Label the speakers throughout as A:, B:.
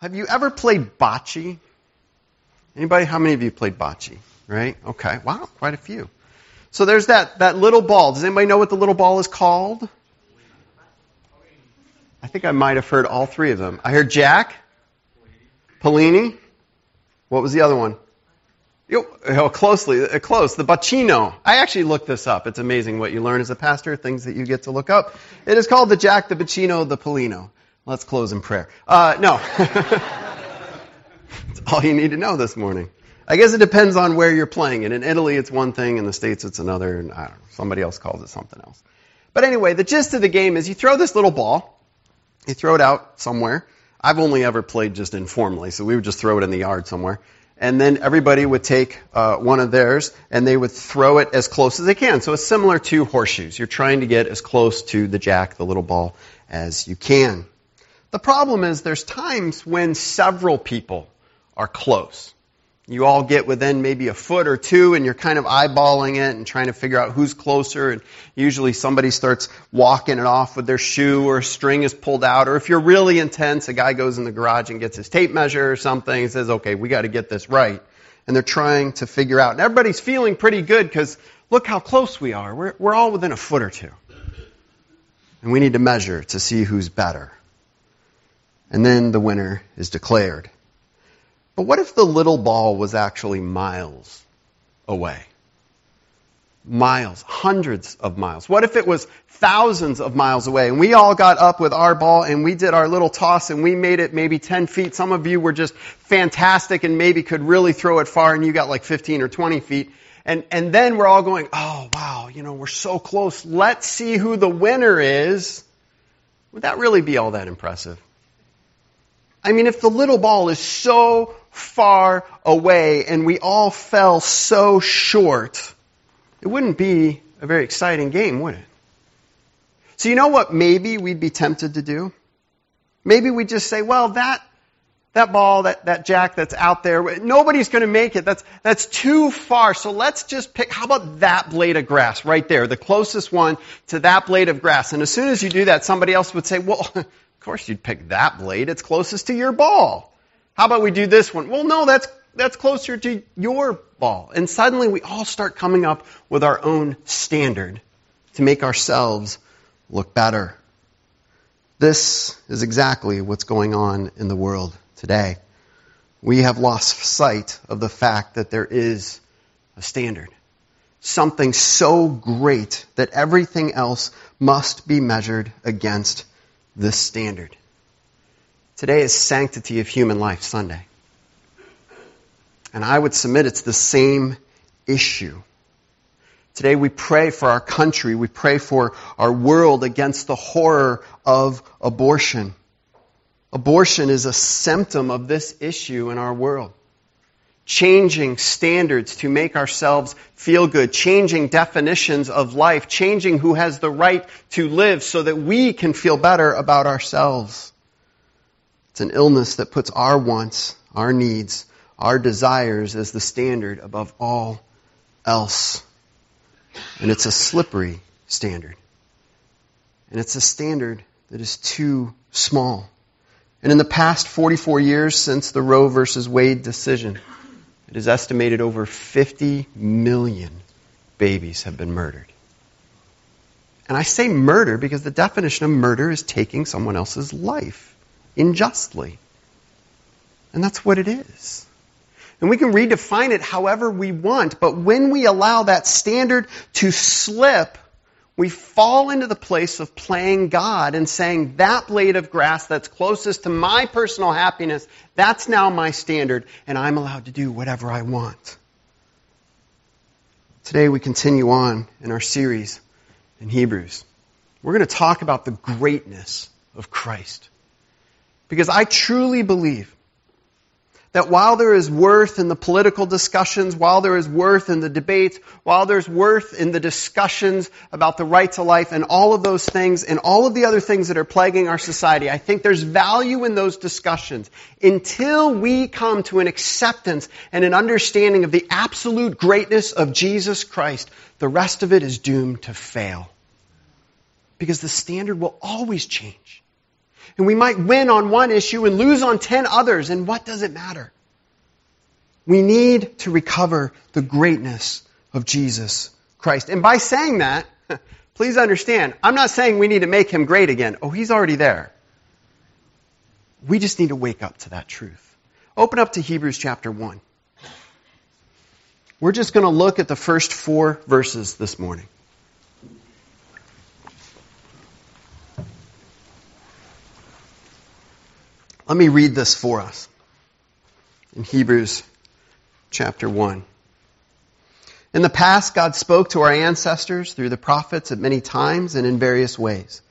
A: Have you ever played bocce? Anybody? How many of you played bocce? Right? Okay. Wow, quite a few. So there's that, that little ball. Does anybody know what the little ball is called? I think I might have heard all three of them. I heard Jack, Pallino. What was the other one? Oh, closely, uh, close. The boccino. I actually looked this up. It's amazing what you learn as a pastor, things that you get to look up. It is called the Jack, the boccino, the Pallino. Let's close in prayer. Uh, no. That's all you need to know this morning. I guess it depends on where you're playing it. In Italy, it's one thing. In the States, it's another. And I don't know. Somebody else calls it something else. But anyway, the gist of the game is you throw this little ball. You throw it out somewhere. I've only ever played just informally, so we would just throw it in the yard somewhere and then everybody would take uh, one of theirs and they would throw it as close as they can. So it's similar to horseshoes. You're trying to get as close to the jack, the little ball, as you can. The problem is there's times when several people are close. You all get within maybe a foot or two and you're kind of eyeballing it and trying to figure out who's closer and usually somebody starts walking it off with their shoe or a string is pulled out or if you're really intense, a guy goes in the garage and gets his tape measure or something and says, okay, we gotta get this right. And they're trying to figure out. And everybody's feeling pretty good because look how close we are. We're, we're all within a foot or two. And we need to measure to see who's better. And then the winner is declared. But what if the little ball was actually miles away? Miles, hundreds of miles. What if it was thousands of miles away and we all got up with our ball and we did our little toss and we made it maybe 10 feet. Some of you were just fantastic and maybe could really throw it far and you got like 15 or 20 feet. And, and then we're all going, oh wow, you know, we're so close. Let's see who the winner is. Would that really be all that impressive? I mean, if the little ball is so far away and we all fell so short, it wouldn't be a very exciting game, would it? So you know what maybe we'd be tempted to do? Maybe we just say, well, that, that ball, that, that jack that's out there, nobody's going to make it. That's, that's too far. So let's just pick, how about that blade of grass right there, the closest one to that blade of grass. And as soon as you do that, somebody else would say, well, of course you'd pick that blade. It's closest to your ball. How about we do this one? Well, no, that's, that's closer to your ball. And suddenly we all start coming up with our own standard to make ourselves look better. This is exactly what's going on in the world today. We have lost sight of the fact that there is a standard. Something so great that everything else must be measured against this standard. Today is Sanctity of Human Life Sunday. And I would submit it's the same issue. Today we pray for our country. We pray for our world against the horror of abortion. Abortion is a symptom of this issue in our world. Changing standards to make ourselves feel good, changing definitions of life, changing who has the right to live so that we can feel better about ourselves. It's an illness that puts our wants, our needs, our desires as the standard above all else. And it's a slippery standard. And it's a standard that is too small. And in the past 44 years since the Roe versus Wade decision, it is estimated over 50 million babies have been murdered. And I say murder because the definition of murder is taking someone else's life unjustly. And that's what it is. And we can redefine it however we want, but when we allow that standard to slip, we fall into the place of playing God and saying, that blade of grass that's closest to my personal happiness, that's now my standard, and I'm allowed to do whatever I want. Today we continue on in our series in Hebrews. We're going to talk about the greatness of Christ. Because I truly believe that while there is worth in the political discussions, while there is worth in the debates, while there's worth in the discussions about the right to life and all of those things and all of the other things that are plaguing our society, I think there's value in those discussions until we come to an acceptance and an understanding of the absolute greatness of Jesus Christ. The rest of it is doomed to fail. Because the standard will always change. And we might win on one issue and lose on ten others, and what does it matter? We need to recover the greatness of Jesus Christ. And by saying that, please understand, I'm not saying we need to make him great again. Oh, he's already there. We just need to wake up to that truth. Open up to Hebrews chapter 1. We're just going to look at the first four verses this morning. Let me read this for us in Hebrews chapter 1. In the past, God spoke to our ancestors through the prophets at many times and in various ways.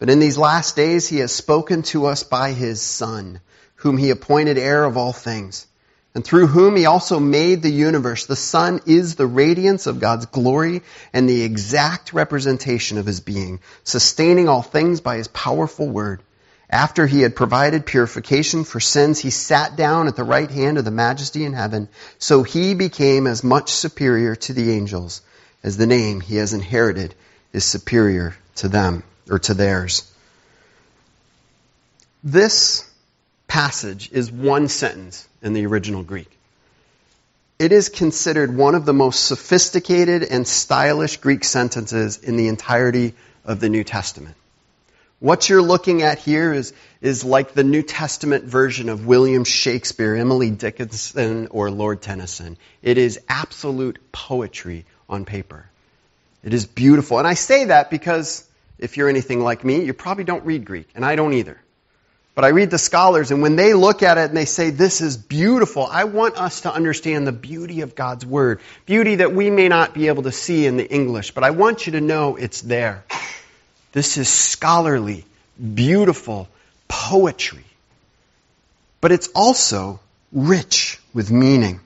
A: But in these last days, He has spoken to us by His Son, whom He appointed heir of all things, and through whom He also made the universe. The Son is the radiance of God's glory and the exact representation of His being, sustaining all things by His powerful word. After he had provided purification for sins, he sat down at the right hand of the majesty in heaven. So he became as much superior to the angels as the name he has inherited is superior to them or to theirs. This passage is one sentence in the original Greek. It is considered one of the most sophisticated and stylish Greek sentences in the entirety of the New Testament. What you're looking at here is, is like the New Testament version of William Shakespeare, Emily Dickinson, or Lord Tennyson. It is absolute poetry on paper. It is beautiful. And I say that because if you're anything like me, you probably don't read Greek, and I don't either. But I read the scholars, and when they look at it and they say, This is beautiful, I want us to understand the beauty of God's Word. Beauty that we may not be able to see in the English, but I want you to know it's there. This is scholarly, beautiful poetry. But it's also rich with meaning.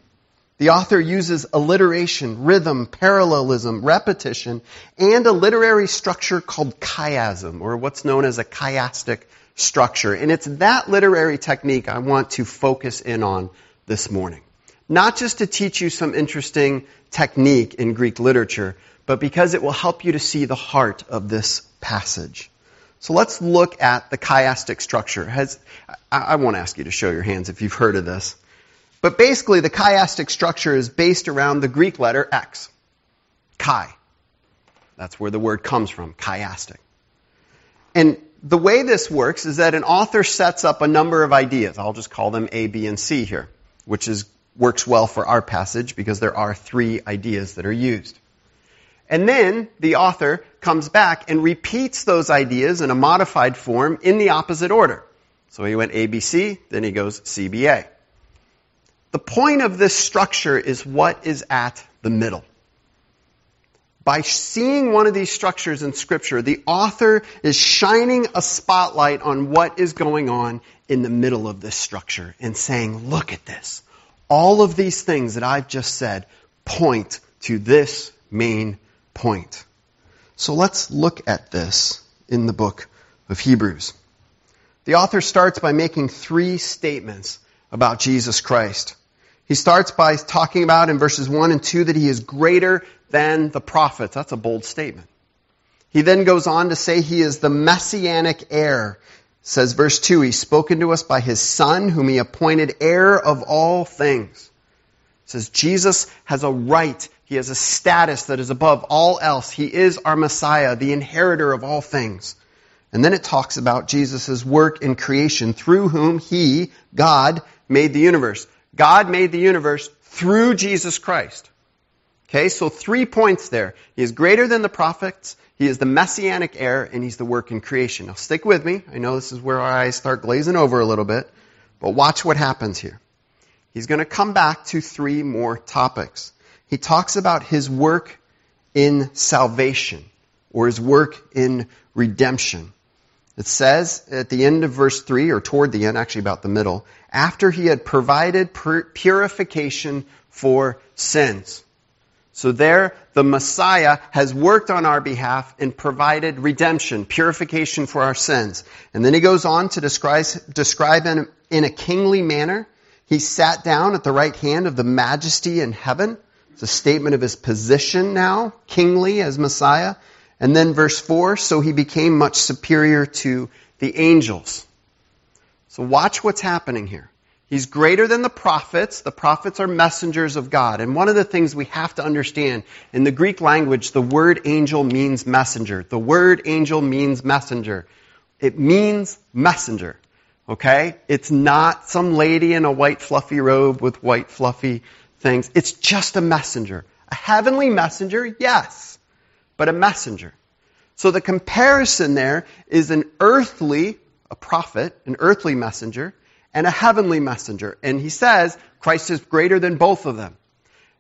A: The author uses alliteration, rhythm, parallelism, repetition, and a literary structure called chiasm, or what's known as a chiastic structure. And it's that literary technique I want to focus in on this morning. Not just to teach you some interesting technique in Greek literature, but because it will help you to see the heart of this passage. So let's look at the chiastic structure. Has, I, won't ask you to show your hands if you've heard of this. But basically, the chiastic structure is based around the Greek letter X. Chi. That's where the word comes from, chiastic. And the way this works is that an author sets up a number of ideas. I'll just call them A, B, and C here, which is, works well for our passage because there are three ideas that are used. And then the author comes back and repeats those ideas in a modified form in the opposite order. So he went ABC, then he goes CBA. The point of this structure is what is at the middle. By seeing one of these structures in Scripture, the author is shining a spotlight on what is going on in the middle of this structure and saying, look at this. All of these things that I've just said point to this main point. So let's look at this in the book of Hebrews. The author starts by making three statements about Jesus Christ. He starts by talking about in verses 1 and 2 that he is greater than the prophets. That's a bold statement. He then goes on to say he is the messianic heir. Says verse 2, he's spoken to us by his son whom he appointed heir of all things. Says Jesus has a right he has a status that is above all else. He is our Messiah, the inheritor of all things. And then it talks about Jesus' work in creation through whom he, God, made the universe. God made the universe through Jesus Christ. Okay, so three points there. He is greater than the prophets, he is the messianic heir, and he's the work in creation. Now stick with me. I know this is where our eyes start glazing over a little bit, but watch what happens here. He's going to come back to three more topics he talks about his work in salvation or his work in redemption. It says at the end of verse 3, or toward the end, actually about the middle, after he had provided purification for sins. So there, the Messiah has worked on our behalf and provided redemption, purification for our sins. And then he goes on to describe, describe in, in a kingly manner. He sat down at the right hand of the majesty in heaven. It's a statement of his position now, kingly as Messiah. And then verse 4, so he became much superior to the angels. So watch what's happening here. He's greater than the prophets. The prophets are messengers of God. And one of the things we have to understand in the Greek language, the word angel means messenger. The word angel means messenger. It means messenger. Okay? It's not some lady in a white fluffy robe with white fluffy things. It's just a messenger. A heavenly messenger, yes, but a messenger. So the comparison there is an earthly, a prophet, an earthly messenger, and a heavenly messenger. And he says Christ is greater than both of them.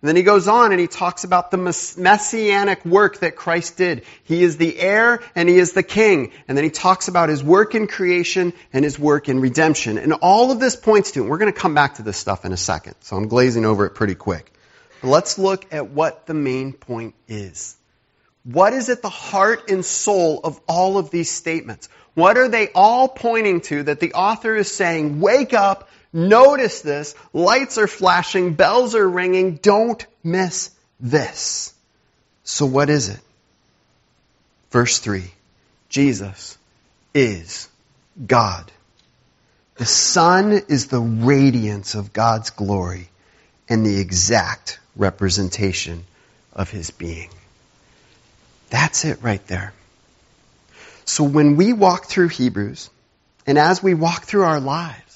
A: And then he goes on and he talks about the messianic work that Christ did. He is the heir and he is the king. And then he talks about his work in creation and his work in redemption. And all of this points to, and we're going to come back to this stuff in a second, so I'm glazing over it pretty quick. But let's look at what the main point is. What is at the heart and soul of all of these statements? What are they all pointing to that the author is saying, wake up, notice this, lights are flashing, bells are ringing, don't miss this. So what is it? Verse 3. Jesus is God. The Son is the radiance of God's glory and the exact representation of His being. That's it right there. So when we walk through Hebrews, and as we walk through our lives,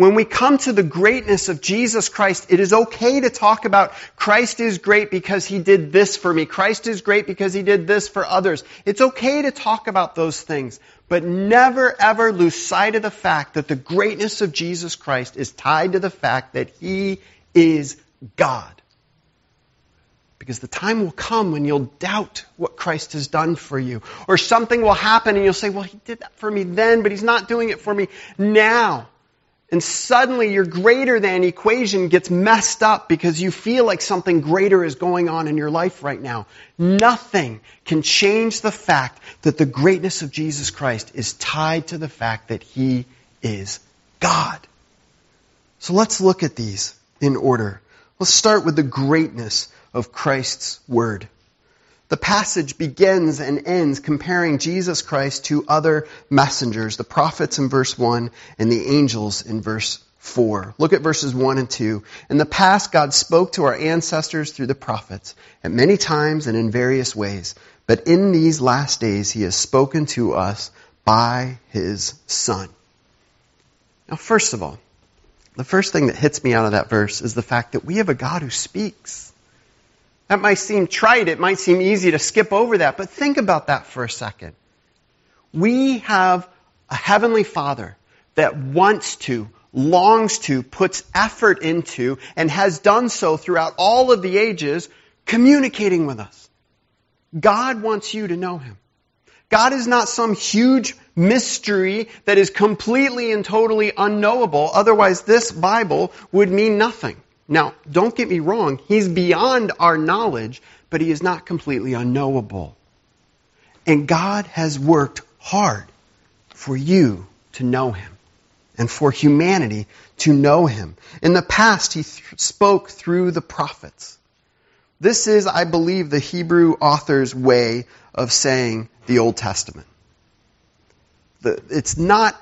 A: when we come to the greatness of Jesus Christ, it is okay to talk about Christ is great because he did this for me. Christ is great because he did this for others. It's okay to talk about those things, but never ever lose sight of the fact that the greatness of Jesus Christ is tied to the fact that he is God. Because the time will come when you'll doubt what Christ has done for you. Or something will happen and you'll say, well, he did that for me then, but he's not doing it for me now. And suddenly your greater than equation gets messed up because you feel like something greater is going on in your life right now. Nothing can change the fact that the greatness of Jesus Christ is tied to the fact that he is God. So let's look at these in order. Let's start with the greatness of Christ's Word. The passage begins and ends comparing Jesus Christ to other messengers, the prophets in verse 1 and the angels in verse 4. Look at verses 1 and 2. In the past, God spoke to our ancestors through the prophets at many times and in various ways. But in these last days, He has spoken to us by His Son. Now, first of all, the first thing that hits me out of that verse is the fact that we have a God who speaks. That might seem trite. It might seem easy to skip over that, but think about that for a second. We have a heavenly father that wants to, longs to, puts effort into, and has done so throughout all of the ages, communicating with us. God wants you to know him. God is not some huge mystery that is completely and totally unknowable. Otherwise, this Bible would mean nothing. Now, don't get me wrong, he's beyond our knowledge, but he is not completely unknowable. And God has worked hard for you to know him and for humanity to know him. In the past, he th- spoke through the prophets. This is, I believe, the Hebrew author's way of saying the Old Testament. The, it's not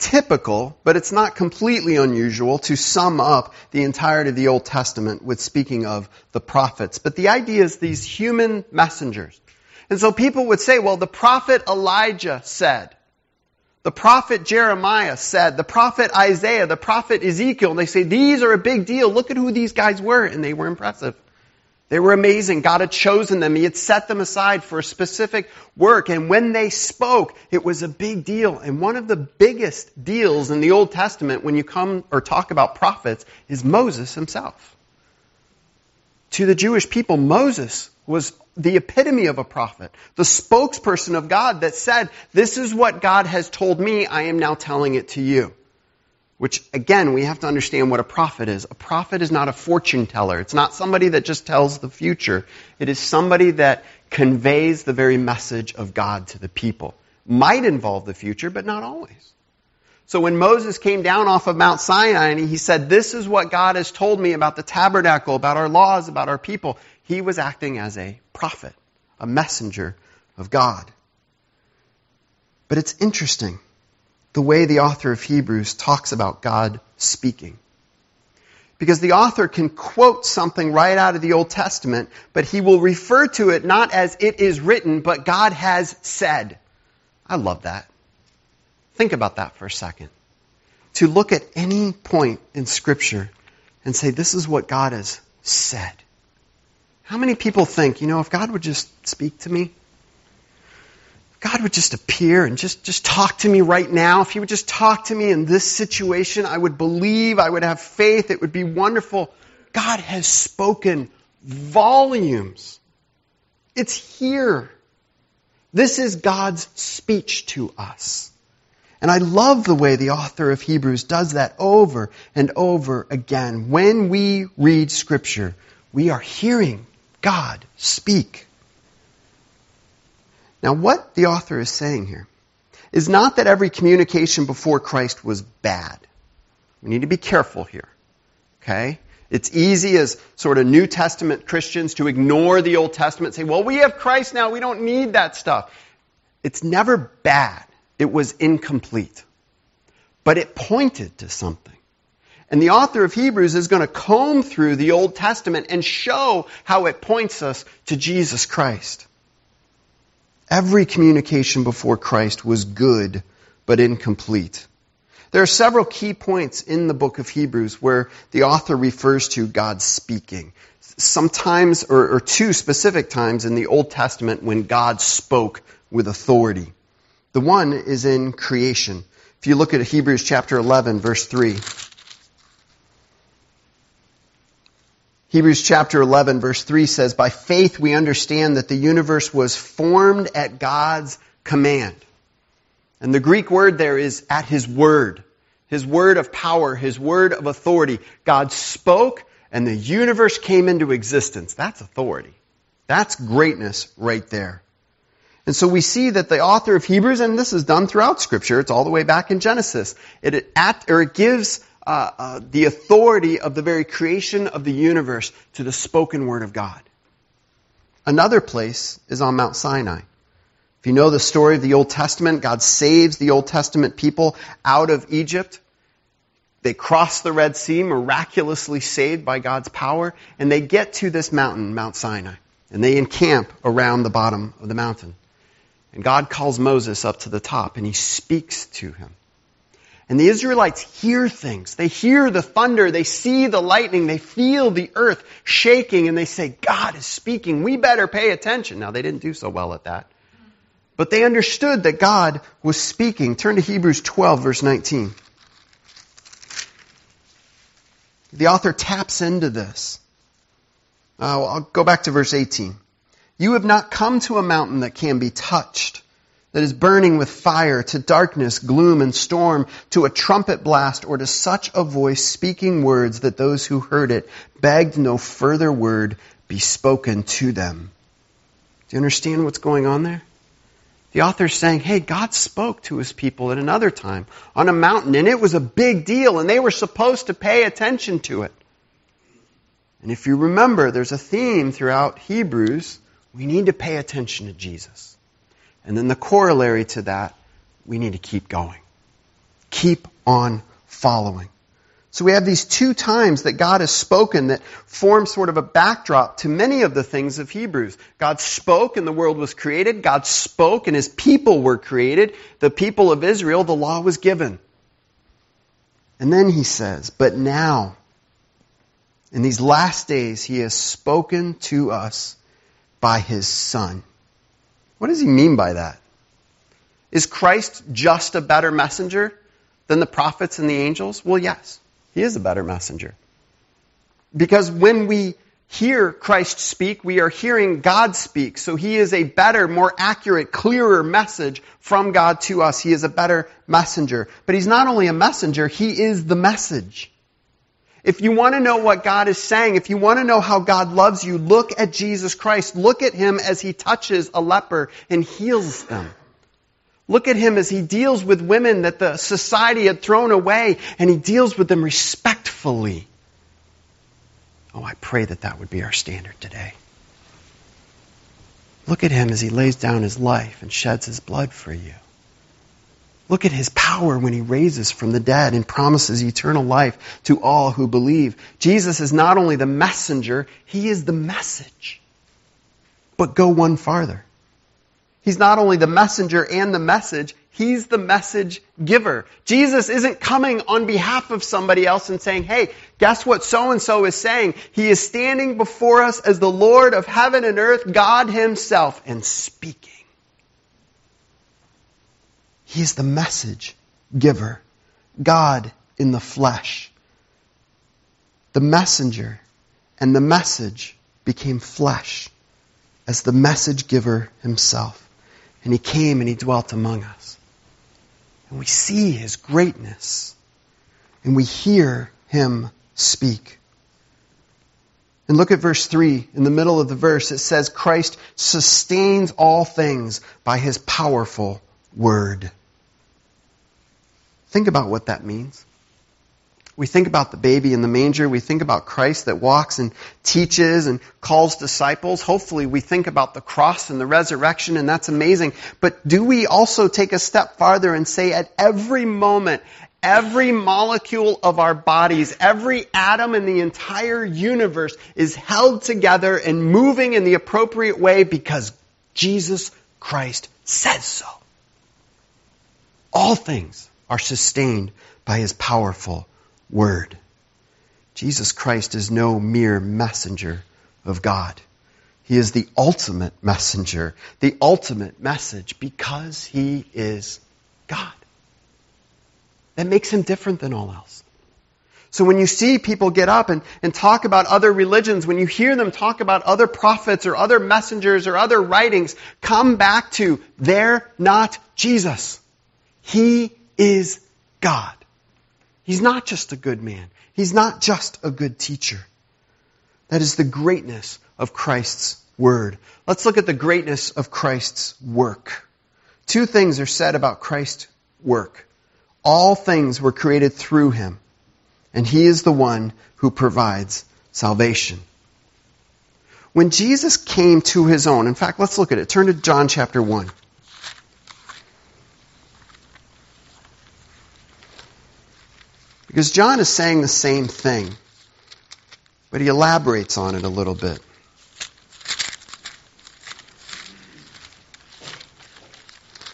A: typical, but it's not completely unusual to sum up the entirety of the Old Testament with speaking of the prophets. But the idea is these human messengers. And so people would say, well, the prophet Elijah said, the prophet Jeremiah said, the prophet Isaiah, the prophet Ezekiel, and they say, these are a big deal. Look at who these guys were, and they were impressive. They were amazing. God had chosen them. He had set them aside for a specific work. And when they spoke, it was a big deal. And one of the biggest deals in the Old Testament when you come or talk about prophets is Moses himself. To the Jewish people, Moses was the epitome of a prophet, the spokesperson of God that said, this is what God has told me. I am now telling it to you. Which, again, we have to understand what a prophet is. A prophet is not a fortune teller. It's not somebody that just tells the future. It is somebody that conveys the very message of God to the people. Might involve the future, but not always. So when Moses came down off of Mount Sinai and he said, this is what God has told me about the tabernacle, about our laws, about our people, he was acting as a prophet, a messenger of God. But it's interesting the way the author of Hebrews talks about God speaking. Because the author can quote something right out of the Old Testament, but he will refer to it not as it is written, but God has said. I love that. Think about that for a second. To look at any point in Scripture and say, this is what God has said. How many people think, you know, if God would just speak to me, God would just appear and just, just talk to me right now. If He would just talk to me in this situation, I would believe, I would have faith, it would be wonderful. God has spoken volumes. It's here. This is God's speech to us. And I love the way the author of Hebrews does that over and over again. When we read Scripture, we are hearing God speak. Now, what the author is saying here is not that every communication before Christ was bad. We need to be careful here. Okay? It's easy as sort of New Testament Christians to ignore the Old Testament, say, well, we have Christ now, we don't need that stuff. It's never bad. It was incomplete. But it pointed to something. And the author of Hebrews is going to comb through the Old Testament and show how it points us to Jesus Christ. Every communication before Christ was good, but incomplete. There are several key points in the book of Hebrews where the author refers to God speaking. Sometimes, or, or, two specific times in the Old Testament when God spoke with authority. The one is in creation. If you look at Hebrews chapter 11, verse 3. Hebrews chapter 11 verse 3 says, By faith we understand that the universe was formed at God's command. And the Greek word there is at His word. His word of power, His word of authority. God spoke and the universe came into existence. That's authority. That's greatness right there. And so we see that the author of Hebrews, and this is done throughout Scripture, it's all the way back in Genesis, it, at, or it gives uh, uh, the authority of the very creation of the universe to the spoken word of God. Another place is on Mount Sinai. If you know the story of the Old Testament, God saves the Old Testament people out of Egypt. They cross the Red Sea, miraculously saved by God's power, and they get to this mountain, Mount Sinai, and they encamp around the bottom of the mountain. And God calls Moses up to the top, and he speaks to him. And the Israelites hear things. They hear the thunder. They see the lightning. They feel the earth shaking and they say, God is speaking. We better pay attention. Now, they didn't do so well at that. But they understood that God was speaking. Turn to Hebrews 12, verse 19. The author taps into this. Uh, I'll go back to verse 18. You have not come to a mountain that can be touched that is burning with fire, to darkness, gloom, and storm, to a trumpet blast, or to such a voice speaking words that those who heard it begged no further word be spoken to them. Do you understand what's going on there? The author's saying, hey, God spoke to his people at another time on a mountain, and it was a big deal, and they were supposed to pay attention to it. And if you remember, there's a theme throughout Hebrews. We need to pay attention to Jesus. And then the corollary to that, we need to keep going. Keep on following. So we have these two times that God has spoken that form sort of a backdrop to many of the things of Hebrews. God spoke and the world was created. God spoke and his people were created. The people of Israel, the law was given. And then he says, but now, in these last days, he has spoken to us by his son. What does he mean by that? Is Christ just a better messenger than the prophets and the angels? Well, yes, he is a better messenger. Because when we hear Christ speak, we are hearing God speak. So he is a better, more accurate, clearer message from God to us. He is a better messenger. But he's not only a messenger, he is the message. If you want to know what God is saying, if you want to know how God loves you, look at Jesus Christ. Look at him as he touches a leper and heals them. Look at him as he deals with women that the society had thrown away and he deals with them respectfully. Oh, I pray that that would be our standard today. Look at him as he lays down his life and sheds his blood for you. Look at his power when he raises from the dead and promises eternal life to all who believe. Jesus is not only the messenger, he is the message. But go one farther. He's not only the messenger and the message, he's the message giver. Jesus isn't coming on behalf of somebody else and saying, hey, guess what so and so is saying? He is standing before us as the Lord of heaven and earth, God himself, and speaking. He's the message giver. God in the flesh. The messenger and the message became flesh as the message giver himself. And he came and he dwelt among us. And we see his greatness. And we hear him speak. And look at verse 3. In the middle of the verse, it says, Christ sustains all things by his powerful word. Think about what that means. We think about the baby in the manger. We think about Christ that walks and teaches and calls disciples. Hopefully we think about the cross and the resurrection and that's amazing. But do we also take a step farther and say at every moment, every molecule of our bodies, every atom in the entire universe is held together and moving in the appropriate way because Jesus Christ says so. All things are sustained by his powerful word. Jesus Christ is no mere messenger of God. He is the ultimate messenger, the ultimate message, because he is God. That makes him different than all else. So when you see people get up and, and talk about other religions, when you hear them talk about other prophets or other messengers or other writings, come back to, they're not Jesus. He is God. He's not just a good man. He's not just a good teacher. That is the greatness of Christ's word. Let's look at the greatness of Christ's work. Two things are said about Christ's work. All things were created through him, and he is the one who provides salvation. When Jesus came to his own, in fact, let's look at it. Turn to John chapter 1. Because John is saying the same thing, but he elaborates on it a little bit.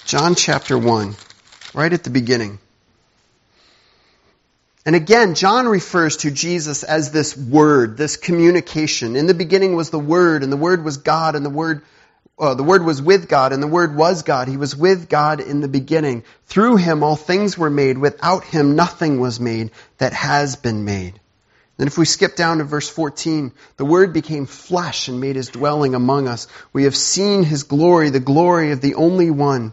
A: John chapter 1, right at the beginning. And again, John refers to Jesus as this word, this communication. In the beginning was the Word, and the Word was God, and the Word uh, the Word was with God, and the Word was God. He was with God in the beginning. Through him all things were made. Without him nothing was made that has been made. Then if we skip down to verse 14, the Word became flesh and made his dwelling among us. We have seen his glory, the glory of the only one,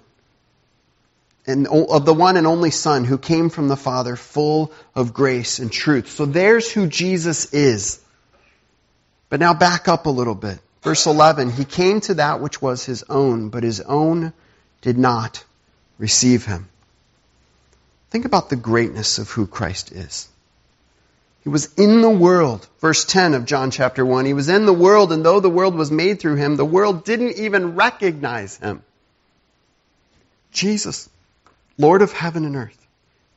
A: and of the one and only Son who came from the Father, full of grace and truth. So there's who Jesus is. But now back up a little bit. Verse 11, he came to that which was his own, but his own did not receive him. Think about the greatness of who Christ is. He was in the world. Verse 10 of John chapter 1. He was in the world, and though the world was made through him, the world didn't even recognize him. Jesus, Lord of heaven and earth,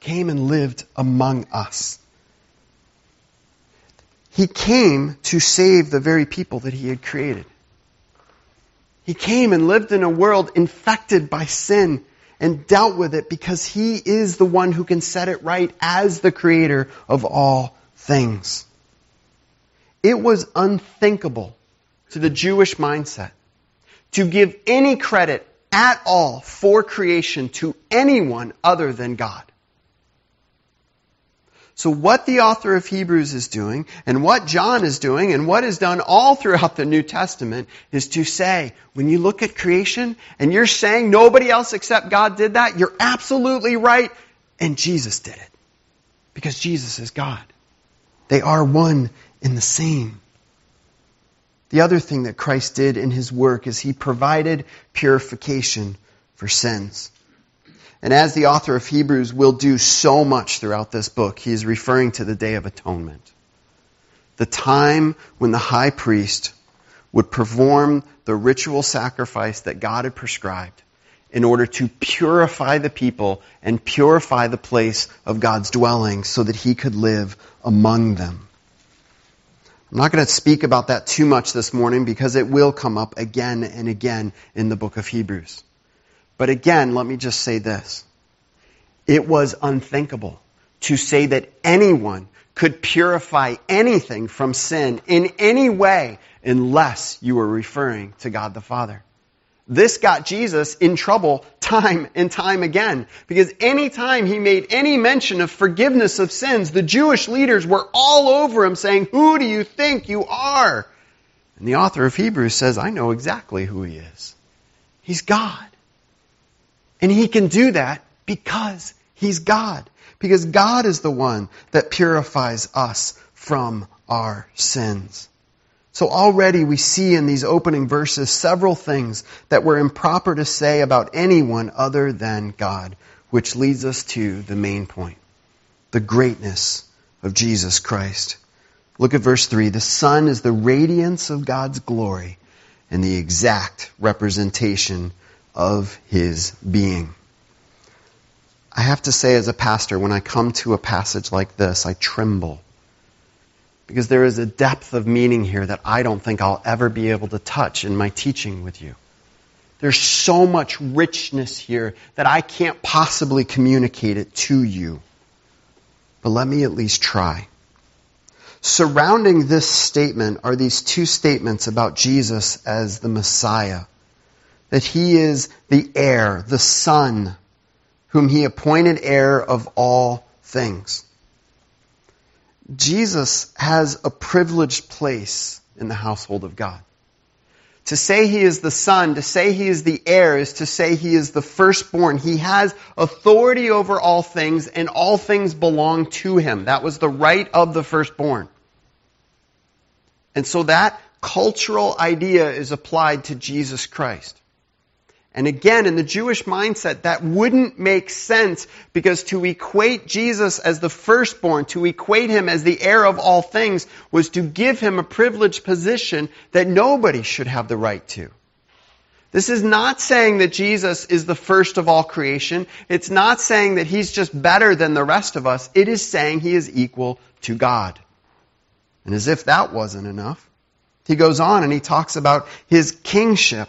A: came and lived among us. He came to save the very people that he had created. He came and lived in a world infected by sin and dealt with it because he is the one who can set it right as the creator of all things. It was unthinkable to the Jewish mindset to give any credit at all for creation to anyone other than God. So what the author of Hebrews is doing, and what John is doing, and what is done all throughout the New Testament, is to say, when you look at creation, and you're saying nobody else except God did that, you're absolutely right, and Jesus did it. Because Jesus is God. They are one in the same. The other thing that Christ did in his work is he provided purification for sins. And as the author of Hebrews will do so much throughout this book, he is referring to the Day of Atonement. The time when the high priest would perform the ritual sacrifice that God had prescribed in order to purify the people and purify the place of God's dwelling so that he could live among them. I'm not going to speak about that too much this morning because it will come up again and again in the book of Hebrews. But again, let me just say this. It was unthinkable to say that anyone could purify anything from sin in any way unless you were referring to God the Father. This got Jesus in trouble time and time again. Because anytime he made any mention of forgiveness of sins, the Jewish leaders were all over him saying, Who do you think you are? And the author of Hebrews says, I know exactly who he is. He's God. And he can do that because he's God. Because God is the one that purifies us from our sins. So already we see in these opening verses several things that were improper to say about anyone other than God, which leads us to the main point the greatness of Jesus Christ. Look at verse 3. The Son is the radiance of God's glory and the exact representation of his being. I have to say, as a pastor, when I come to a passage like this, I tremble because there is a depth of meaning here that I don't think I'll ever be able to touch in my teaching with you. There's so much richness here that I can't possibly communicate it to you. But let me at least try. Surrounding this statement are these two statements about Jesus as the Messiah. That he is the heir, the son, whom he appointed heir of all things. Jesus has a privileged place in the household of God. To say he is the son, to say he is the heir, is to say he is the firstborn. He has authority over all things, and all things belong to him. That was the right of the firstborn. And so that cultural idea is applied to Jesus Christ. And again, in the Jewish mindset, that wouldn't make sense because to equate Jesus as the firstborn, to equate him as the heir of all things, was to give him a privileged position that nobody should have the right to. This is not saying that Jesus is the first of all creation. It's not saying that he's just better than the rest of us. It is saying he is equal to God. And as if that wasn't enough, he goes on and he talks about his kingship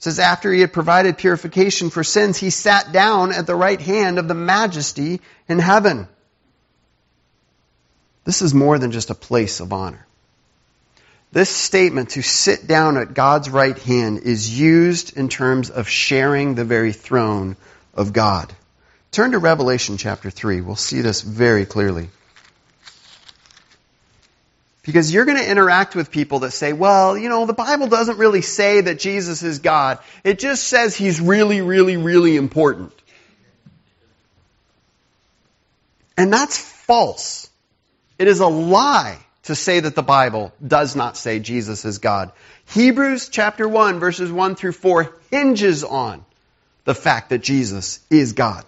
A: says after he had provided purification for sins, he sat down at the right hand of the majesty in heaven. This is more than just a place of honor. This statement to sit down at God's right hand is used in terms of sharing the very throne of God. Turn to Revelation chapter 3. We'll see this very clearly. Because you're going to interact with people that say, well, you know, the Bible doesn't really say that Jesus is God. It just says he's really, really, really important. And that's false. It is a lie to say that the Bible does not say Jesus is God. Hebrews chapter 1 verses 1 through 4 hinges on the fact that Jesus is God.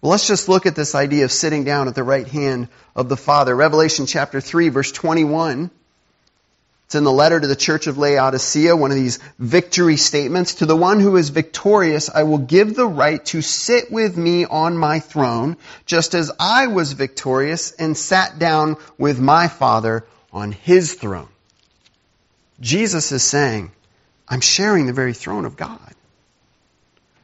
A: Well, let's just look at this idea of sitting down at the right hand of the Father. Revelation chapter 3, verse 21. It's in the letter to the church of Laodicea, one of these victory statements. To the one who is victorious, I will give the right to sit with me on my throne, just as I was victorious and sat down with my Father on his throne. Jesus is saying, I'm sharing the very throne of God.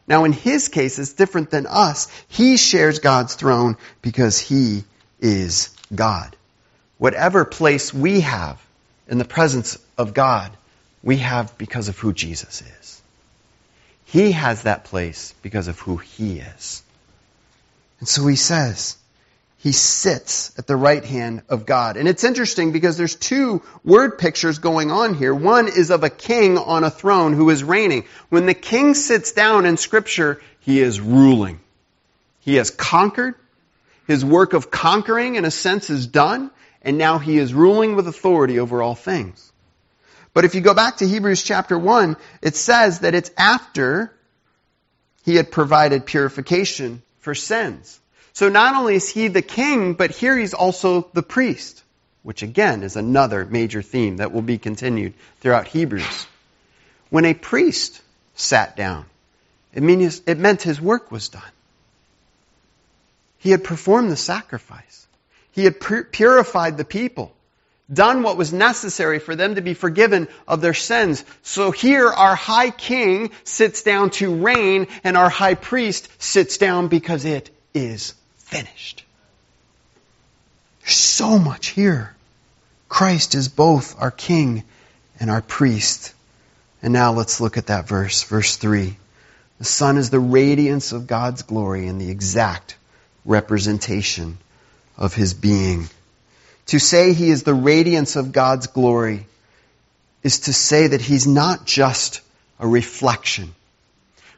A: Now, in his case, it's different than us. He shares God's throne because he is God. Whatever place we have in the presence of God, we have because of who Jesus is. He has that place because of who he is. And so he says, he sits at the right hand of God. And it's interesting because there's two word pictures going on here. One is of a king on a throne who is reigning. When the king sits down in scripture, he is ruling. He has conquered. His work of conquering, in a sense, is done. And now he is ruling with authority over all things. But if you go back to Hebrews chapter 1, it says that it's after he had provided purification for sins. So not only is he the king, but here he's also the priest, which again is another major theme that will be continued throughout Hebrews. When a priest sat down. It, means, it meant his work was done. He had performed the sacrifice. He had purified the people, done what was necessary for them to be forgiven of their sins. So here our high king sits down to reign and our high priest sits down because it is finished. There's so much here. Christ is both our king and our priest. And now let's look at that verse, verse 3. The Son is the radiance of God's glory and the exact representation of his being. To say he is the radiance of God's glory is to say that he's not just a reflection.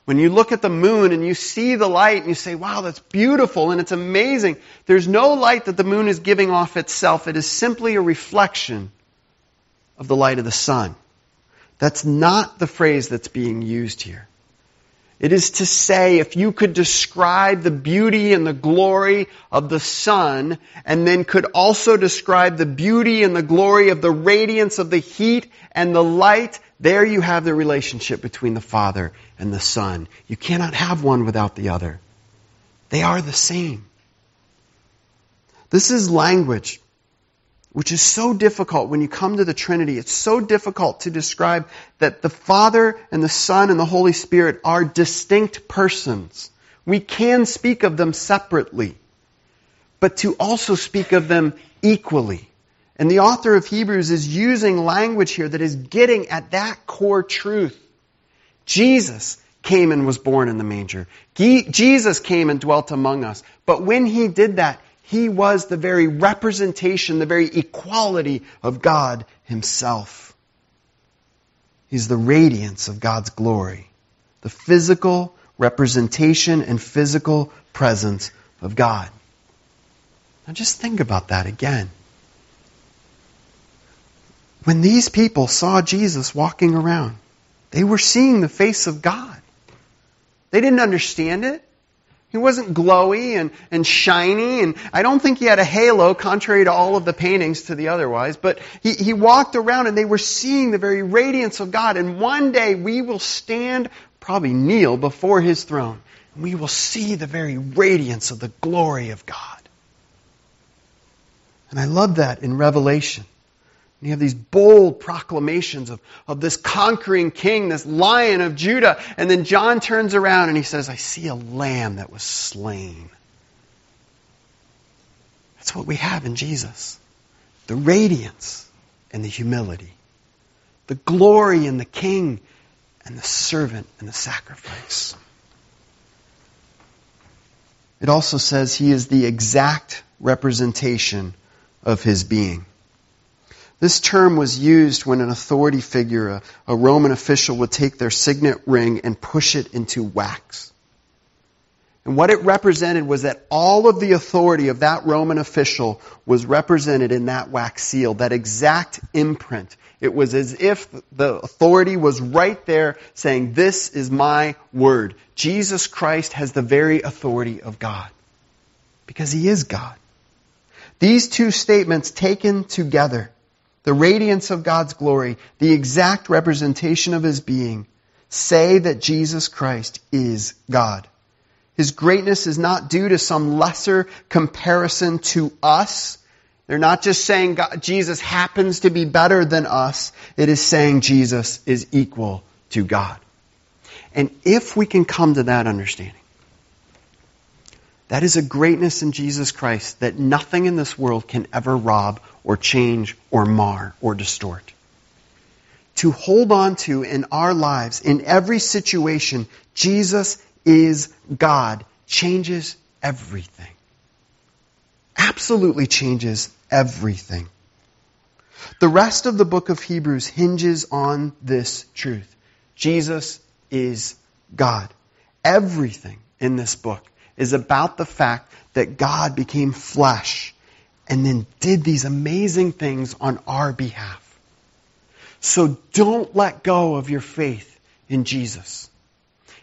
A: When you look at the moon and you see the light and you say, wow, that's beautiful and it's amazing, there's no light that the moon is giving off itself. It is simply a reflection of the light of the sun. That's not the phrase that's being used here. It is to say, if you could describe the beauty and the glory of the sun, and then could also describe the beauty and the glory of the radiance of the heat and the light, there you have the relationship between the Father and the Son. You cannot have one without the other. They are the same. This is language which is so difficult when you come to the Trinity. It's so difficult to describe that the Father and the Son and the Holy Spirit are distinct persons. We can speak of them separately, but to also speak of them equally. And the author of Hebrews is using language here that is getting at that core truth. Jesus came and was born in the manger. Jesus came and dwelt among us. But when he did that, he was the very representation, the very equality of God Himself. He's the radiance of God's glory, the physical representation and physical presence of God. Now just think about that again. When these people saw Jesus walking around, they were seeing the face of God. They didn't understand it. He wasn't glowy and, and shiny, and I don't think he had a halo, contrary to all of the paintings to the otherwise, but he, he walked around and they were seeing the very radiance of God, and one day we will stand, probably kneel before his throne, and we will see the very radiance of the glory of God. And I love that in Revelation. And you have these bold proclamations of, of this conquering king, this lion of Judah. And then John turns around and he says, I see a lamb that was slain. That's what we have in Jesus. The radiance and the humility. The glory in the king and the servant and the sacrifice. It also says he is the exact representation of his being. This term was used when an authority figure, a, a, Roman official, would take their signet ring and push it into wax. And what it represented was that all of the authority of that Roman official was represented in that wax seal, that exact imprint. It was as if the authority was right there saying, This is my word. Jesus Christ has the very authority of God. Because he is God. These two statements taken together the radiance of God's glory, the exact representation of his being, say that Jesus Christ is God. His greatness is not due to some lesser comparison to us. They're not just saying God, Jesus happens to be better than us. It is saying Jesus is equal to God. And if we can come to that understanding, that is a greatness in Jesus Christ that nothing in this world can ever rob or change or mar or distort. To hold on to in our lives, in every situation, Jesus is God, changes everything. Absolutely changes everything. The rest of the book of Hebrews hinges on this truth. Jesus is God. Everything in this book is about the fact that God became flesh and then did these amazing things on our behalf. So don't let go of your faith in Jesus.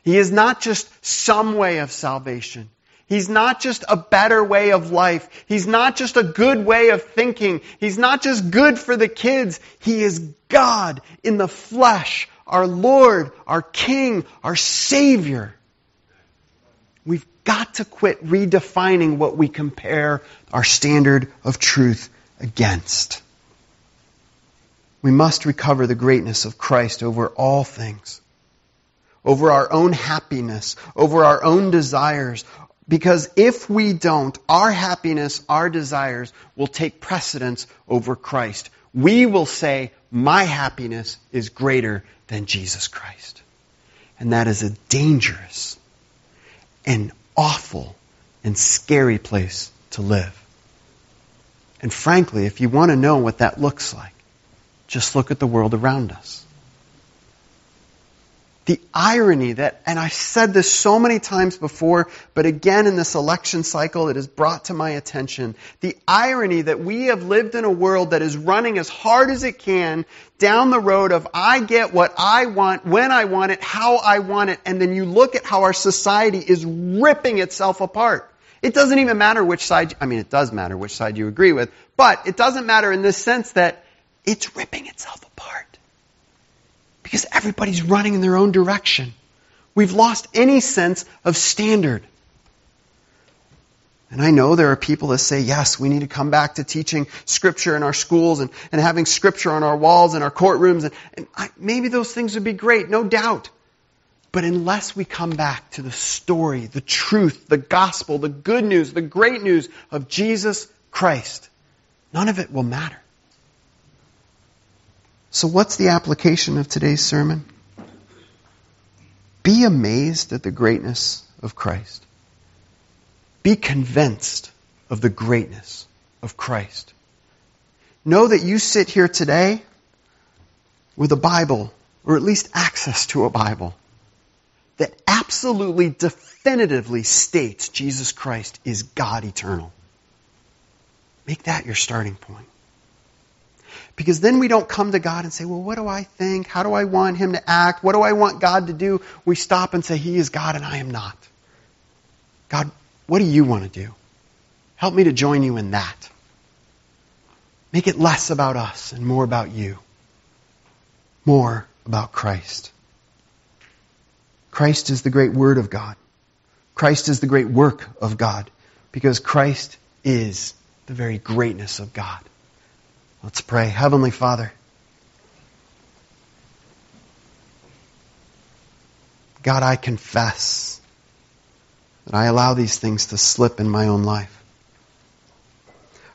A: He is not just some way of salvation. He's not just a better way of life. He's not just a good way of thinking. He's not just good for the kids. He is God in the flesh our Lord, our King, our Savior. Got to quit redefining what we compare our standard of truth against. We must recover the greatness of Christ over all things, over our own happiness, over our own desires, because if we don't, our happiness, our desires will take precedence over Christ. We will say, my happiness is greater than Jesus Christ. And that is a dangerous and awful and scary place to live. And frankly, if you want to know what that looks like, just look at the world around us. The irony that, and I've said this so many times before, but again in this election cycle, it is brought to my attention. The irony that we have lived in a world that is running as hard as it can down the road of I get what I want, when I want it, how I want it, and then you look at how our society is ripping itself apart. It doesn't even matter which side, I mean, it does matter which side you agree with, but it doesn't matter in this sense that it's ripping itself apart. Because everybody's running in their own direction. We've lost any sense of standard. And I know there are people that say, yes, we need to come back to teaching Scripture in our schools and, and having Scripture on our walls and our courtrooms. And, and I, maybe those things would be great, no doubt. But unless we come back to the story, the truth, the gospel, the good news, the great news of Jesus Christ, none of it will matter. So, what's the application of today's sermon? Be amazed at the greatness of Christ. Be convinced of the greatness of Christ. Know that you sit here today with a Bible, or at least access to a Bible, that absolutely definitively states Jesus Christ is God eternal. Make that your starting point. Because then we don't come to God and say, well, what do I think? How do I want Him to act? What do I want God to do? We stop and say, He is God and I am not. God, what do you want to do? Help me to join you in that. Make it less about us and more about you. More about Christ. Christ is the great Word of God. Christ is the great work of God because Christ is the very greatness of God. Let's pray. Heavenly Father, God, I confess that I allow these things to slip in my own life.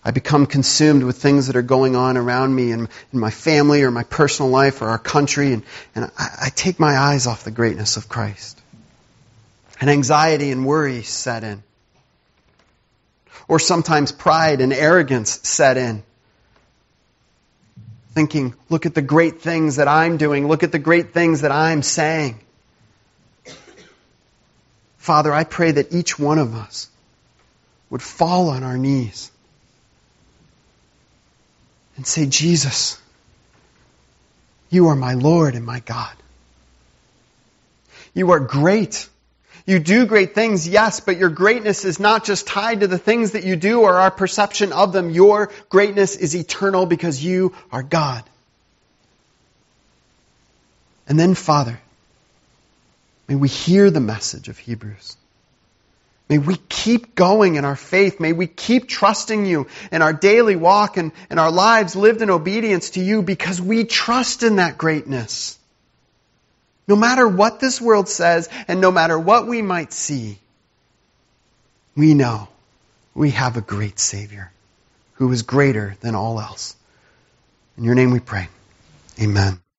A: I become consumed with things that are going on around me in, in my family or my personal life or our country, and, and I, I take my eyes off the greatness of Christ. And anxiety and worry set in. Or sometimes pride and arrogance set in thinking, look at the great things that I'm doing. Look at the great things that I'm saying. Father, I pray that each one of us would fall on our knees and say, Jesus, you are my Lord and my God. You are great. You do great things, yes, but your greatness is not just tied to the things that you do or our perception of them. Your greatness is eternal because you are God. And then, Father, may we hear the message of Hebrews. May we keep going in our faith. May we keep trusting you in our daily walk and, and our lives lived in obedience to you because we trust in that greatness. No matter what this world says and no matter what we might see, we know we have a great Savior who is greater than all else. In your name we pray. Amen.